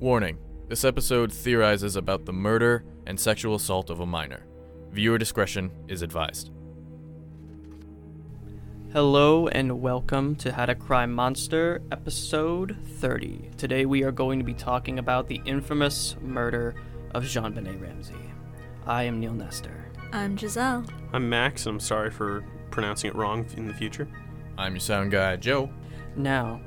Warning this episode theorizes about the murder and sexual assault of a minor. Viewer discretion is advised. Hello and welcome to How to Cry Monster, episode 30. Today we are going to be talking about the infamous murder of JonBenét Ramsey. I am Neil Nestor. I'm Giselle. I'm Max, and I'm sorry for pronouncing it wrong in the future. I'm your sound guy, Joe. Now,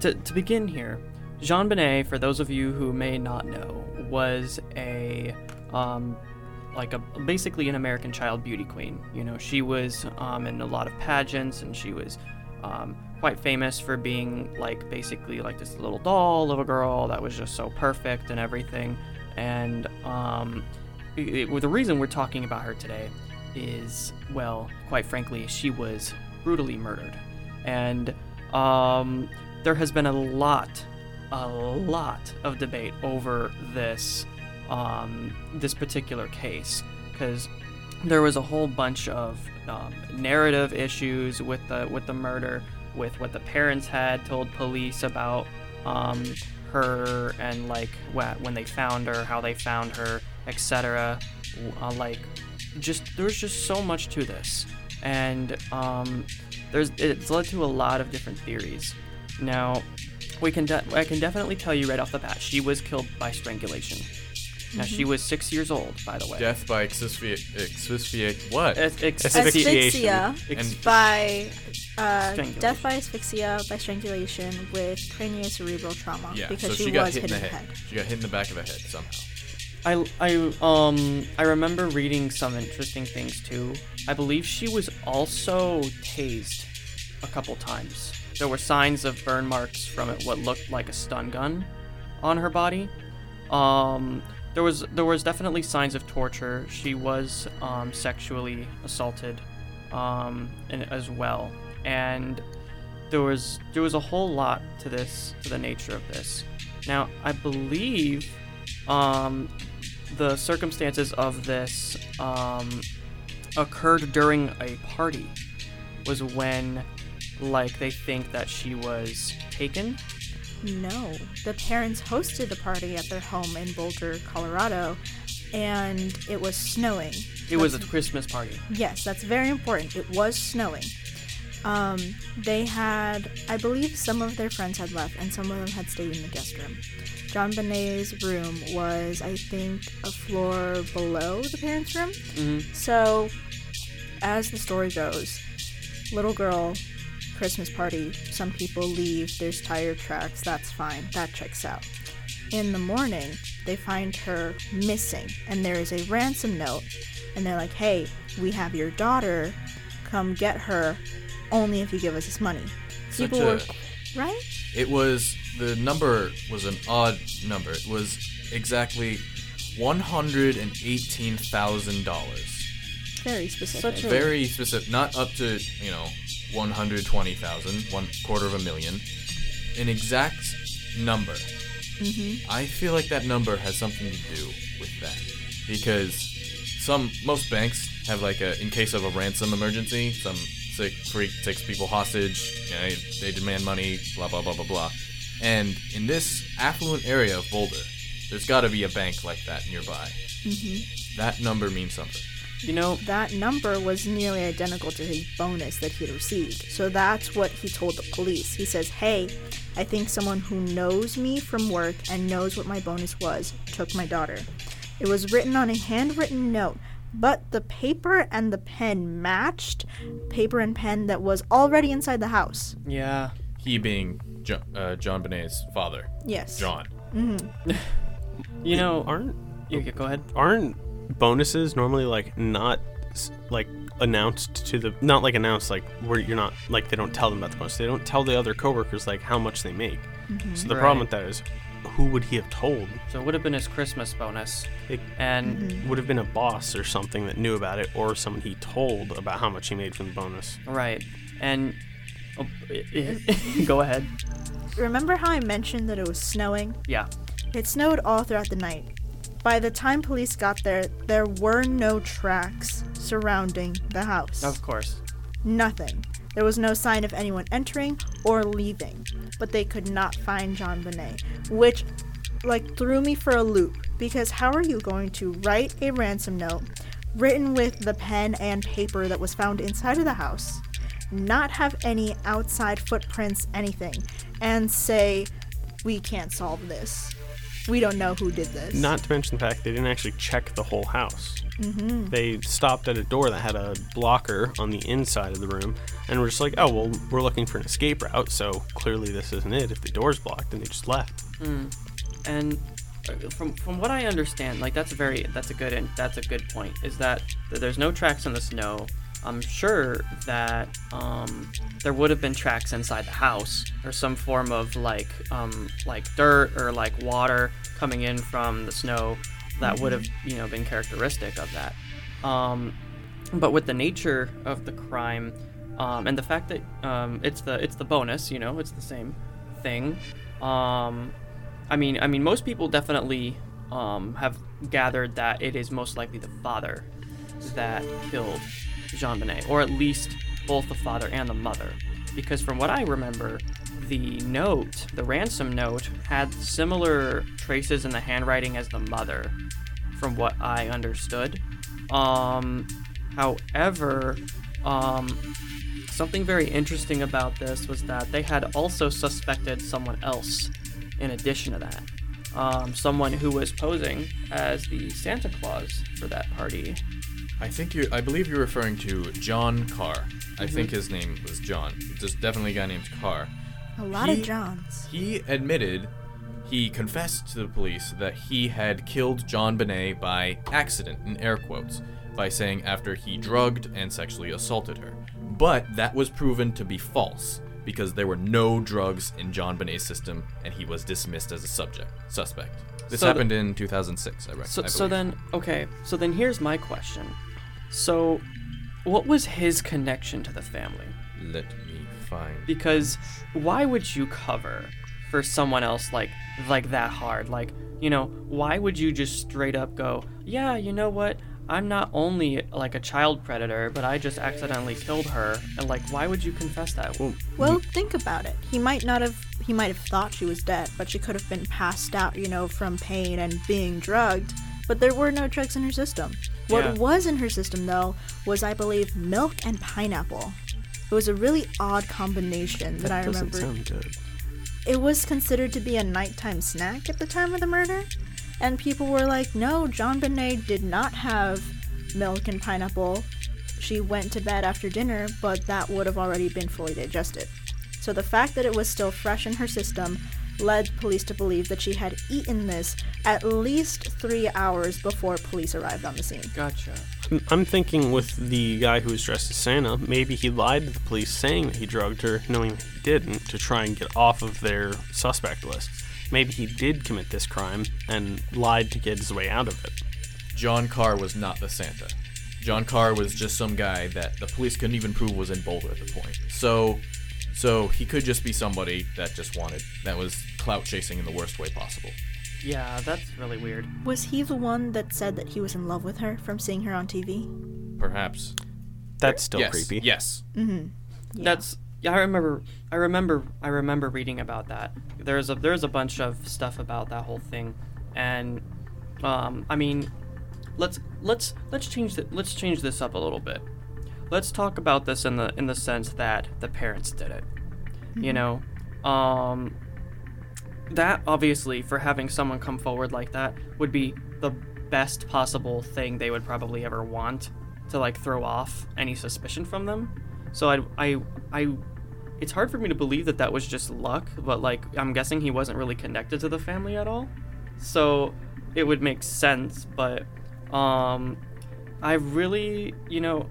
to, to begin here, JonBenét, for those of you who may not know, was a um, like a basically an American child beauty queen. You know, she was um, in a lot of pageants, and she was um, quite famous for being like basically like this little doll of a girl that was just so perfect and everything. And um, it, it- the reason we're talking about her today is, well, quite frankly, she was brutally murdered, and um, there has been a lot, a lot of debate over this um, this particular case because there was a whole bunch of um, narrative issues with the with the murder, with what the parents had told police about um, her and like when they found her, how they found her, etc. Uh, like, just there's just so much to this, and um, there's it's led to a lot of different theories. Now, we can de- I can definitely tell you right off the bat, she was killed by strangulation. Now she was six years old, by the way. Death by asphyxiate. asphyxiate what? Ex- ex- Asphyxiation. Asphyxia ex- by uh, Strangulation. death by asphyxia by strangulation with craniocerebral trauma yeah, because so she, she got was hit in hit the in the head. head. She got hit in the back of the head somehow. I, I um I remember reading some interesting things too. I believe she was also tased a couple times. There were signs of burn marks from it, what looked like a stun gun on her body. Um, there was there was definitely signs of torture. She was um, sexually assaulted, um, and, as well, and there was there was a whole lot to this to the nature of this. Now I believe um, the circumstances of this um, occurred during a party was when like they think that she was taken No, the parents hosted a party at their home in Boulder, Colorado, and it was snowing. it was a christmas party Yes, that's very important. It was snowing. Um, they had, I believe, some of their friends had left, and some of them had stayed in the guest room. JonBenét's room was, I think, a floor below the parents' room. hmm So, as the story goes, little girl, Christmas party, some people leave, there's tire tracks, that's fine, that checks out. In the morning, they find her missing, and there is a ransom note, and they're like, hey, we have your daughter, come get her, only if you give us this money. Such People were, right? It was the number was an odd number. It was exactly one hundred and eighteen thousand dollars. Very specific. Such a- Very specific, not up to you know one hundred twenty thousand, one quarter of a million. An exact number. mm-hmm. I feel like that number has something to do with that because some most banks have like a in case of a ransom emergency, some sick freak takes people hostage, you know, they demand money, blah blah blah blah blah. And in this affluent area of Boulder, there's got to be a bank like that nearby. Mm-hmm. That number means something. You know that number was nearly identical to his bonus that he'd received. So that's what he told the police. He says, Hey, I think someone who knows me from work and knows what my bonus was took my daughter. It was written on a handwritten note, but the paper and the pen matched paper and pen that was already inside the house. yeah He being John, uh, JonBenét's father, Yes. John. you know Aren't you, you go ahead aren't bonuses normally like not like announced to the not like announced like where you're not like they don't tell them about the bonus. They don't tell the other coworkers like how much they make. Mm-hmm. So the problem with that is who would he have told? so it would have been his christmas bonus It and mm-hmm. would have been a boss or something that knew about it or someone he told about how much he made from the bonus. right and oh, go ahead Remember how I mentioned that it was snowing? yeah It snowed all throughout the night. By the time police got there, there were no tracks surrounding the house. of course Nothing. There was no sign of anyone entering or leaving, but they could not find JonBenét, which like threw me for a loop because how are you going to write a ransom note written with the pen and paper that was found inside of the house, not have any outside footprints, anything, and say, we can't solve this. We don't know who did this. Not to mention the fact they didn't actually check the whole house. Mm-hmm. They stopped at a door that had a blocker on the inside of the room and were just like, oh, well, we're looking for an escape route, so clearly this isn't it if the door's blocked, and they just left. and uh, from from what I understand, like that's a very that's a good and that's a good point. Is that there's no tracks in the snow. I'm sure that um, there would have been tracks inside the house or some form of like um, like dirt or like water coming in from the snow that would have you know been characteristic of that. Um, but with the nature of the crime um, and the fact that um, it's the it's the bonus, you know, it's the same thing. Um, I mean, I mean, most people definitely have gathered that it is most likely the father that killed JonBenét, or at least both the father and the mother, because from what I remember, the note, the ransom note, had similar traces in the handwriting as the mother, from what I understood. Um, however, um, something very interesting about this was that they had also suspected someone else in addition to that. Um, someone who was posing as the Santa Claus for that party. I think you. I believe you're referring to John Karr. I think mm-hmm. his name was John. There's definitely a guy named Karr. a lot he- of Johns. He admitted, he confessed to the police that he had killed JonBenét by accident, in air quotes, by saying after he drugged and sexually assaulted her. But that was proven to be false because there were no drugs in JonBenét's system and he was dismissed as a subject suspect. This So the- happened in 2006, I reckon. So, I so then, okay, so then here's my question. So, what was his connection to the family? let me find. Because why would you cover for someone else like like that hard? Like, you know, why would you just straight up go, "Yeah, you know what? I'm not only like a child predator, but I just accidentally killed her." And like, why would you confess that? Well, Well, think about it. He might not have. He might have thought she was dead, but she could have been passed out, you know, from pain and being drugged. But there were no drugs in her system. What Yeah. was in her system, though, was I believe milk and pineapple. It was a really odd combination that, that I remember. sound good. It was considered to be a nighttime snack at the time of the murder, and people were like, "No, JonBenét did not have milk and pineapple. She went to bed after dinner, but that would have already been fully digested." So the fact that it was still fresh in her system led police to believe that she had eaten this at least three hours before police arrived on the scene. Gotcha. I'm- I'm thinking with the guy who was dressed as Santa, maybe he lied to the police saying that he drugged her, knowing that he didn't, to try and get off of their suspect list. Maybe he did commit this crime and lied to get his way out of it. John Karr was not the Santa. John Karr was just some guy that the police couldn't even prove was in Boulder at the point. So, so he could just be somebody that just wanted that was clout chasing in the worst way possible. Yeah, that's really weird. Was he the one that said that he was in love with her from seeing her on TV? Perhaps. That's still yes. creepy. Yes. That's yeah. I remember. I remember. I remember reading about that. There's a there's a bunch of stuff about that whole thing, and um, I mean, let's let's let's change the, let's change this up a little bit. Let's talk about this in the in the sense that the parents did it. You know, um, that obviously for having someone come forward like that would be the best possible thing they would probably ever want to like throw off any suspicion from them. So I I I it's hard for me to believe that that was just luck, but like I'm guessing he wasn't really connected to the family at all. So it would make sense, but um I really, you know,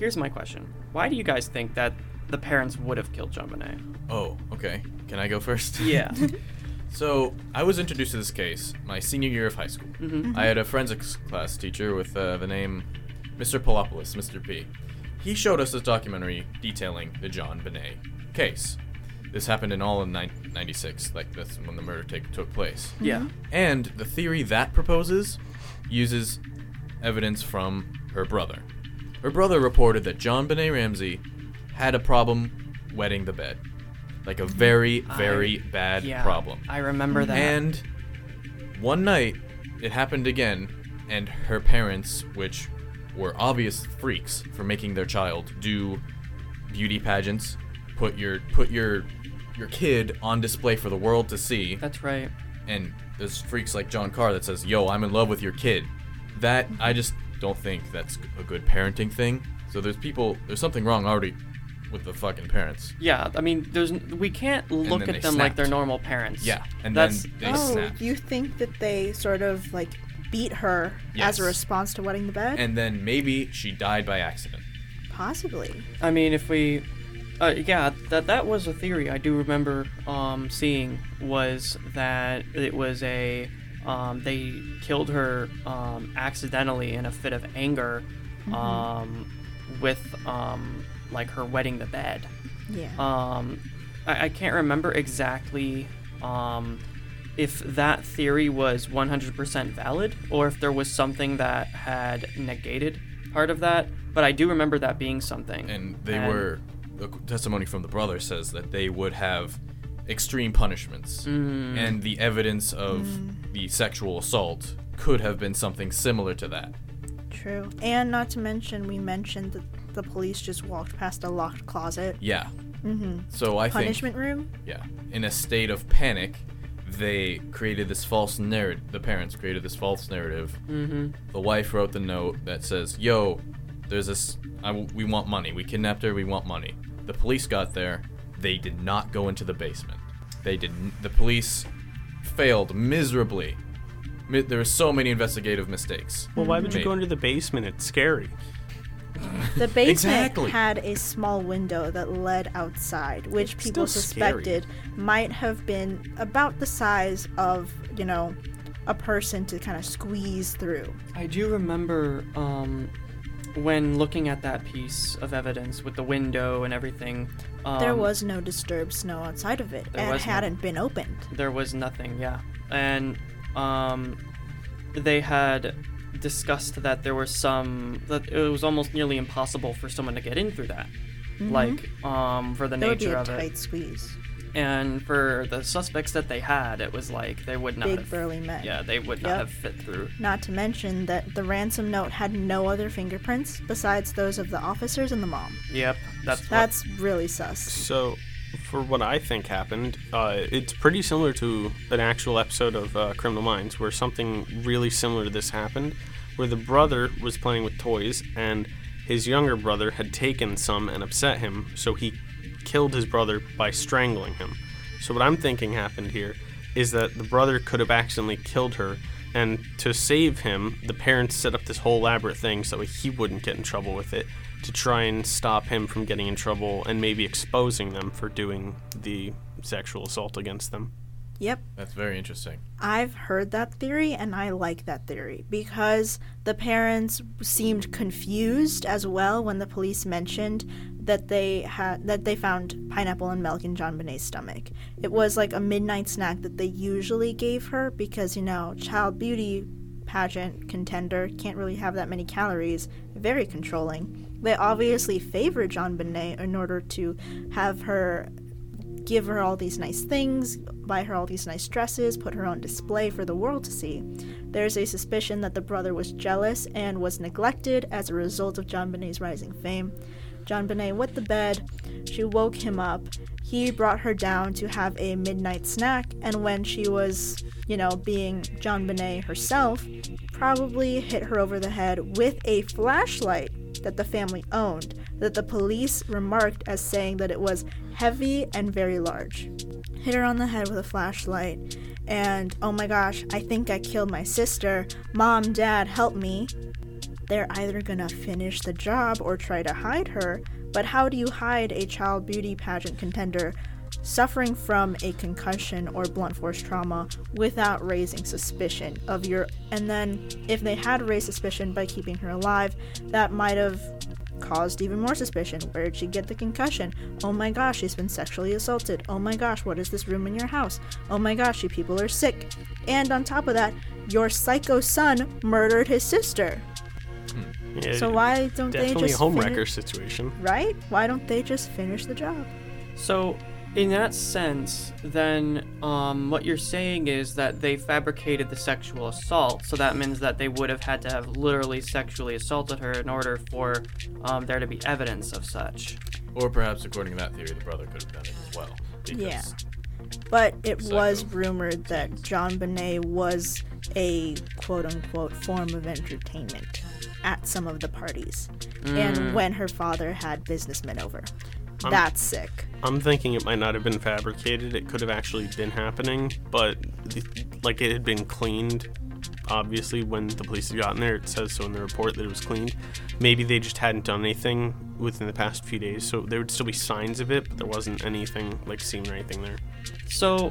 here's my question. Why do you guys think that the parents would have killed JonBenét? Oh, okay. Can I go first? Yeah. So I was introduced to this case my senior year of high school. Mm-hmm. Mm-hmm. I had a forensics class teacher with uh, the name Mr. Polopoulos, Mr. P. He showed us this documentary detailing the JonBenét case. This happened in all of nine- 96, like that's when the murder take, took place. Mm-hmm. yeah. And the theory that proposes uses evidence from her brother. Her brother reported that JonBenét Ramsey had a problem wetting the bed. like a very, very bad Yeah, problem. I remember that. And one night, it happened again, and her parents, which were obvious freaks for making their child do beauty pageants, put your put your your kid on display for the world to see, That's right. and there's freaks like John Karr that says, "Yo, I'm in love with your kid." That I just don't think that's a good parenting thing. So there's people, there's something wrong already with the fucking parents. Yeah, I mean, there's we can't look at they them like they're normal parents. Yeah, and that's then they oh, snapped. you think that they sort of like beat her as a Yes. response to wetting the bed? and then maybe she died by accident. Possibly. I mean, if we, uh, yeah, that that was a theory I do remember um, seeing was that it was a um, they killed her um, accidentally in a fit of anger, um, with um, like her wetting the bed. Yeah. Um, I, I can't remember exactly um, if that theory was 100% valid or if there was something that had negated part of that. But I do remember that being something. and they And- were the testimony from the brother says that they would have extreme punishments Mm. and the evidence of the sexual assault could have been something similar to that True. And not to mention, we mentioned that the police just walked past a locked closet. yeah Mm-hmm. so i Punishment room? yeah in a state of panic they created this false narrative the parents created this false narrative Mhm. the wife wrote the note that says yo there's this I w we want money we kidnapped her we want money the police got there they did not go into the basement they didn't the police failed miserably Mi- there were so many investigative mistakes Well, why would you made. go into the basement? It's scary. The basement Exactly. had a small window that led outside, which It's people still scary. suspected might have been about the size of, you know, a person to kind of squeeze through. I do remember um, when looking at that piece of evidence with the window and everything. Um, there was no disturbed snow outside of it. there It hadn't been opened. There was nothing, yeah. And um, they had discussed that there were some that it was almost nearly impossible for someone to get in through that, like um, for the be nature a of tight it. squeeze. And for the suspects that they had, it was like they would not Big have. burly men. Yeah, they would not Yep. have fit through. Not to mention that the ransom note had no other fingerprints besides those of the officers and the mom. Yep, that's what- That's really sus. So, for what I think happened, uh, it's pretty similar to an actual episode of uh, Criminal Minds where something really similar to this happened, where the brother was playing with toys and his younger brother had taken some and upset him, so he killed his brother by strangling him. So, what I'm thinking happened here is that the brother could have accidentally killed her, and to save him, the parents set up this whole elaborate thing so he wouldn't get in trouble with it to try and stop him from getting in trouble and maybe exposing them for doing the sexual assault against them. Yep. that's very interesting I've heard that theory and I like that theory because the parents seemed confused as well when the police mentioned that they had that they found pineapple and milk in JonBenét's stomach. It was like a midnight snack that they usually gave her because you know, child beauty pageant contender can't really have that many calories, very controlling. They obviously favor JonBenét in order to have her give her all these nice things, buy her all these nice dresses, put her on display for the world to see. There's a suspicion that the brother was jealous and was neglected as a result of JonBenét's rising fame. JonBenét wet the bed, she woke him up, he brought her down to have a midnight snack, and when she was, you know, being JonBenét herself, probably hit her over the head with a flashlight that the family owned, that the police remarked as saying that it was heavy and very large. Hit her on the head with a flashlight, and oh my gosh, I think I killed my sister. Mom, dad, help me. They're either gonna finish the job or try to hide her, but how do you hide a child beauty pageant contender suffering from a concussion or blunt force trauma without raising suspicion of your and then if they had raised suspicion by keeping her alive that might have caused even more suspicion. Where did she get the concussion? Oh my gosh she's been sexually assaulted. Oh my gosh what is this room in your house? Oh my gosh you people are sick. And on top of that your psycho son murdered his sister. Hmm. Yeah, so why don't they definitely just a homewrecker finish- situation. right? Why don't they just finish the job? So, in that sense, then um, what you're saying is that they fabricated the sexual assault. So that means that they would have had to have literally sexually assaulted her in order for um, there to be evidence of such. Or perhaps, according to that theory, the brother could have done it as well. Because Yeah. But it Psycho. was rumored that JonBenét was a quote unquote form of entertainment at some of the parties. And when her father had businessmen over. That's sick. I'm thinking it might not have been fabricated. It could have actually been happening, but the, like it had been cleaned. Obviously, when the police had gotten there, it says so in the report that it was cleaned. Maybe they just hadn't done anything within the past few days, so there would still be signs of it, but there wasn't anything like seen or anything there. So,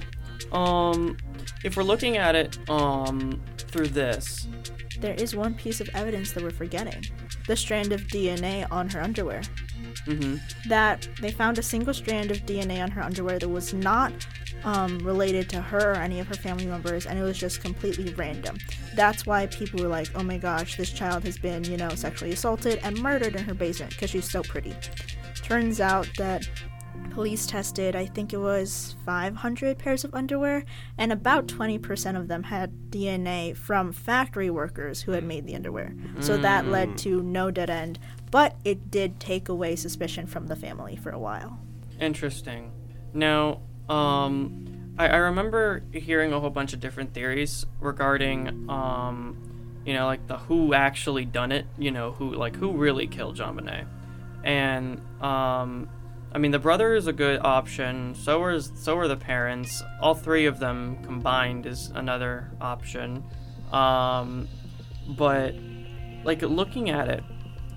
um, if we're looking at it um, through this, There is one piece of evidence that we're forgetting the strand of DNA on her underwear. Hmm That they found a single strand of DNA on her underwear that was not um, related to her or any of her family members, and it was just completely random. That's why people were like, oh my gosh, this child has been, you know, sexually assaulted and murdered in her basement because she's so pretty. Turns out that police tested, I think it was 500 pairs of underwear, and about 20% of them had DNA from factory workers who had made the underwear. So that led to no dead end, but it did take away suspicion from the family for a while. Interesting. Now, um, I, I remember hearing a whole bunch of different theories regarding, um, you know, like the who actually done it. You know, who like who really killed JonBenét, and um, I mean the brother is a good option. So is so are the parents. All three of them combined is another option. Um, but like looking at it,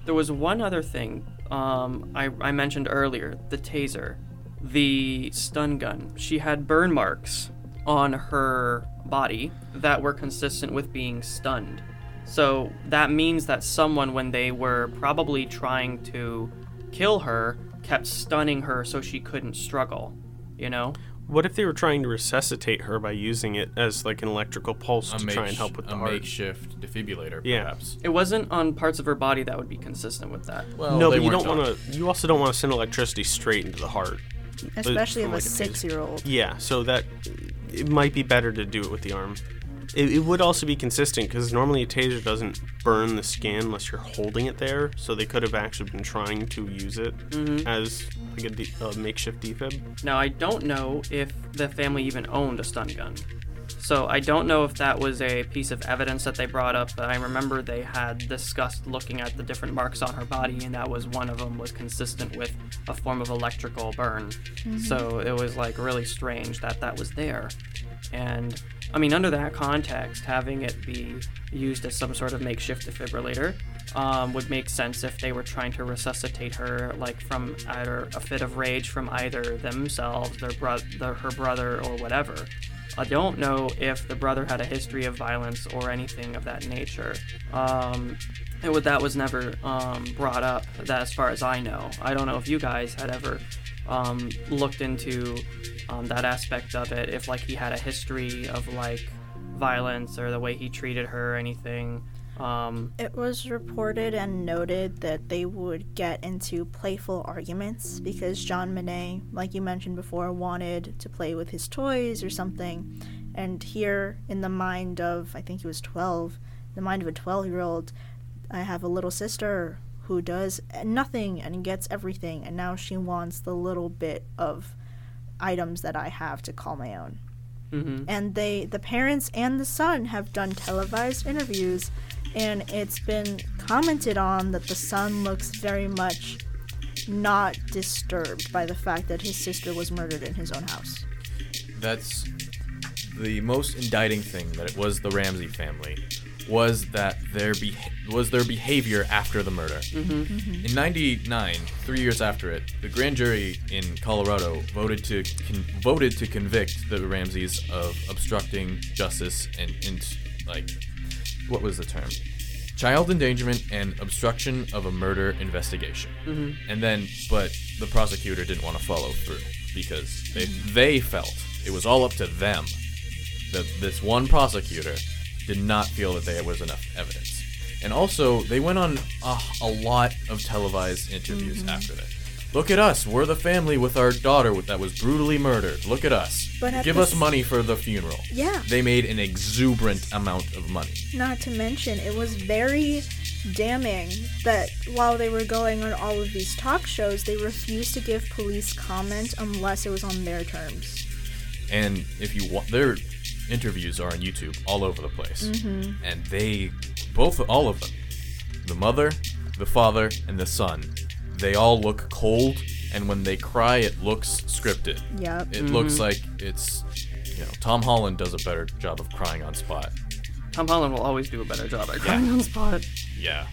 there was one other thing um, I, I mentioned earlier the taser, the stun gun. She had burn marks on her body that were consistent with being stunned. So that means that someone, when they were probably trying to kill her, kept stunning her so she couldn't struggle. You know? What if they were trying to resuscitate her by using it as like an electrical pulse a, to make- try and help with the a heart? makeshift defibrillator, Yeah. perhaps. It wasn't on parts of her body that would be consistent with that. Well, no, they but you weren't don't want to. You also don't want to send electricity straight into the heart. Especially from of a like a taser. six year old. Yeah, so that it might be better to do it with the arm. It, it would also be consistent because normally a taser doesn't burn the skin unless you're holding it there. So they could have actually been trying to use it mm-hmm. as like a, de- a makeshift defib. Now, I don't know if the family even owned a stun gun. So I don't know if that was a piece of evidence that they brought up, but I remember they had discussed looking at the different marks on her body, and that was one of them was consistent with a form of electrical burn. Mm-hmm. So it was like really strange that that was there. And I mean, under that context, having it be used as some sort of makeshift defibrillator um, would make sense if they were trying to resuscitate her, like from either a fit of rage from either themselves, their bro- their, her brother, or whatever. I don't know if the brother had a history of violence or anything of that nature. Um, it that was never um, brought up, that as far as I know. I don't know if you guys had ever um, looked into um, that aspect of it, if like he had a history of like violence or the way he treated her or anything. Um, It was reported and noted that they would get into playful arguments because John Monet, like you mentioned before, wanted to play with his toys or something. And here, in the mind of, I think he was 12, the mind of a 12 year old, I have a little sister who does nothing and gets everything, and now she wants the little bit of items that I have to call my own. Mhm. and they the parents and the son have done televised interviews and it's been commented on that the son looks very much not disturbed by the fact that his sister was murdered in his own house. That's the most indicting thing that it was the Ramsey family was that their be- was their behavior after the murder. Mm-hmm. Mm-hmm. In '99, three years after it, the grand jury in Colorado voted to con- voted to convict the Ramseys of obstructing justice and, and like what was the term? Child endangerment and obstruction of a murder investigation. Mm-hmm. And then, but the prosecutor didn't want to follow through because they they felt it was all up to them. That this one prosecutor did not feel that there was enough evidence. And also, they went on a, a lot of televised interviews mm-hmm. after that. Look at us. We're the family with our daughter that was brutally murdered. Look at us. But at Give us money for the funeral. Yeah. They made an exuberant amount of money. Not to mention, it was very damning that while they were going on all of these talk shows, they refused to give police comment unless it was on their terms. And if you want, their interviews are on YouTube all over the place. Mm-hmm. And they, both, all of them, the mother, the father, and the son, they all look cold. And when they cry, it looks scripted. Yep. It looks like it's, you know, Tom Holland does a better job of crying on spot. Tom Holland will always do a better job at crying on spot. Yeah.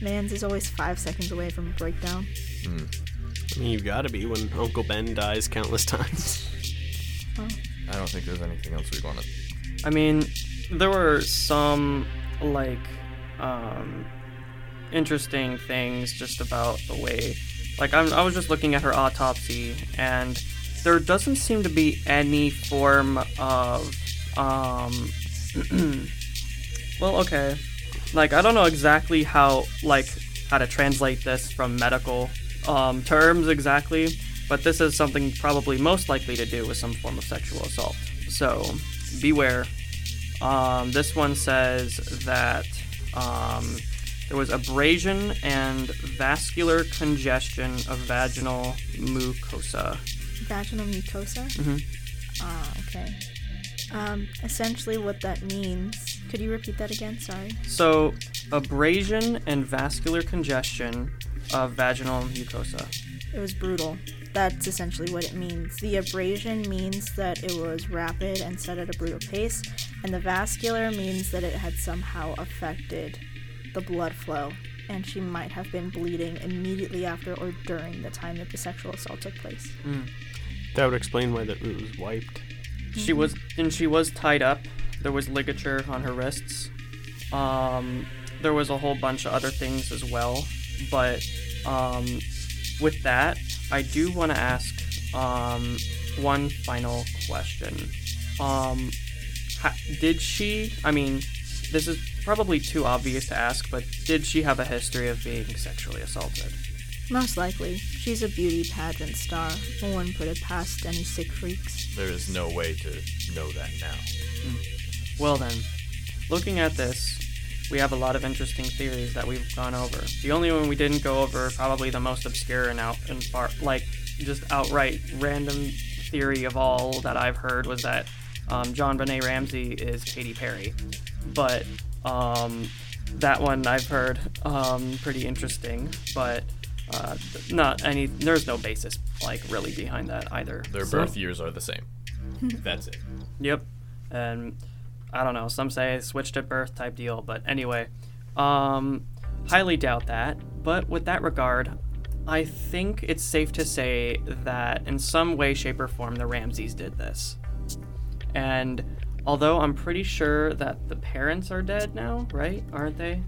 Mans is always five seconds away from a breakdown. I mean, you gotta be when Uncle Ben dies countless times. I don't think there's anything else we want to. I mean, there were some like um, interesting things just about the way, like I'm, I was just looking at her autopsy, and there doesn't seem to be any form of, um, well, okay, like I don't know exactly how like how to translate this from medical um, terms exactly, but this is something probably most likely to do with some form of sexual assault. So beware. Um, this one says that um, there was abrasion and vascular congestion of vaginal mucosa. Vaginal mucosa? Mhm. Ah, okay. Um, essentially what that means. Could you repeat that again? Sorry. So, abrasion and vascular congestion of vaginal mucosa. It was brutal. That's essentially what it means. The abrasion means that it was rapid and set at a brutal pace, and the vascular means that it had somehow affected the blood flow, and she might have been bleeding immediately after or during the time that the sexual assault took place. That would explain why that it was wiped. She was and she was tied up. There was ligature on her wrists. Um, there was a whole bunch of other things as well, but um, with that, I do want to ask um, one final question. Um, ha- did she? I mean, this is probably too obvious to ask, but did she have a history of being sexually assaulted? Most likely, she's a beauty pageant star. No one put it past any sick freaks. There is no way to know that now. Well then, looking at this, we have a lot of interesting theories that we've gone over. The only one we didn't go over, probably the most obscure and out and far, like just outright random theory of all that I've heard was that um, JonBenét Ramsey is Katy Perry, but um, that one I've heard um, pretty interesting, but uh, not any. There's no basis like really behind that either. Their So- birth years are the same. That's it. Yep. And I don't know, some say switched at birth type deal, but anyway, um, highly doubt that. But with that regard, I think it's safe to say that in some way, shape, or form, the Ramseys did this. And although I'm pretty sure that the parents are dead now, right? Aren't they?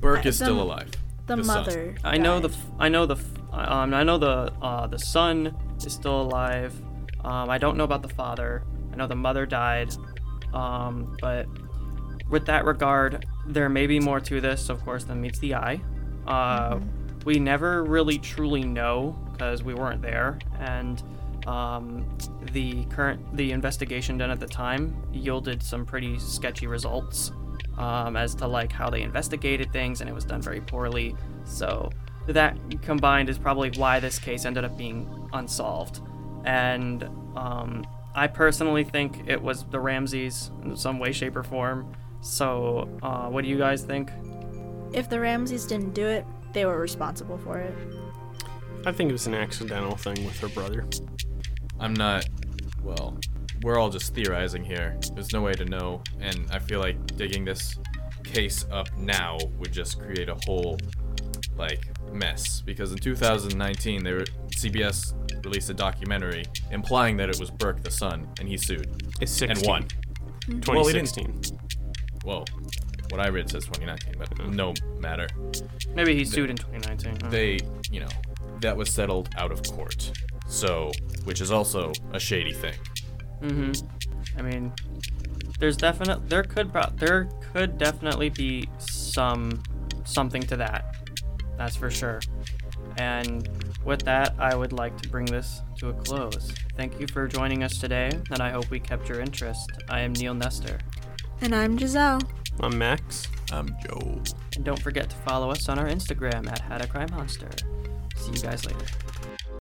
Burke Uh, is the- still alive. The, son. mother. I know the I know the um I know the uh, the son is still alive. Um, I don't know about the father. I know the mother died. Um, but with that regard, there may be more to this, of course, than meets the eye. Uh, We never really truly know because we weren't there, and um, the current the investigation done at the time yielded some pretty sketchy results um, as to like how they investigated things, and it was done very poorly. So that combined is probably why this case ended up being unsolved. And um, I personally think it was the Ramseys in some way, shape, or form. So, uh, what do you guys think? If the Ramseys didn't do it, they were responsible for it. I think it was an accidental thing with her brother. I'm not. Well, we're all just theorizing here. There's no way to know, and I feel like digging this case up now would just create a whole like mess. Because in 2019, they were CBS released a documentary implying that it was Burke the son, and he sued It's 16. and won. Well, he 2016. Well, what I read says 2019, but no matter. Maybe he sued in 2019. huh? They, you know, that was settled out of court. So, which is also a shady thing. hmm I mean, there's definite there could pro- there could definitely be some something to that. That's for sure. And with that, I would like to bring this to a close. Thank you for joining us today, and I hope we kept your interest. I am Neil Nestor. And I'm Giselle. I'm Max. I'm Joe. And don't forget to follow us on our Instagram at Had a Crime Monster. See you guys later.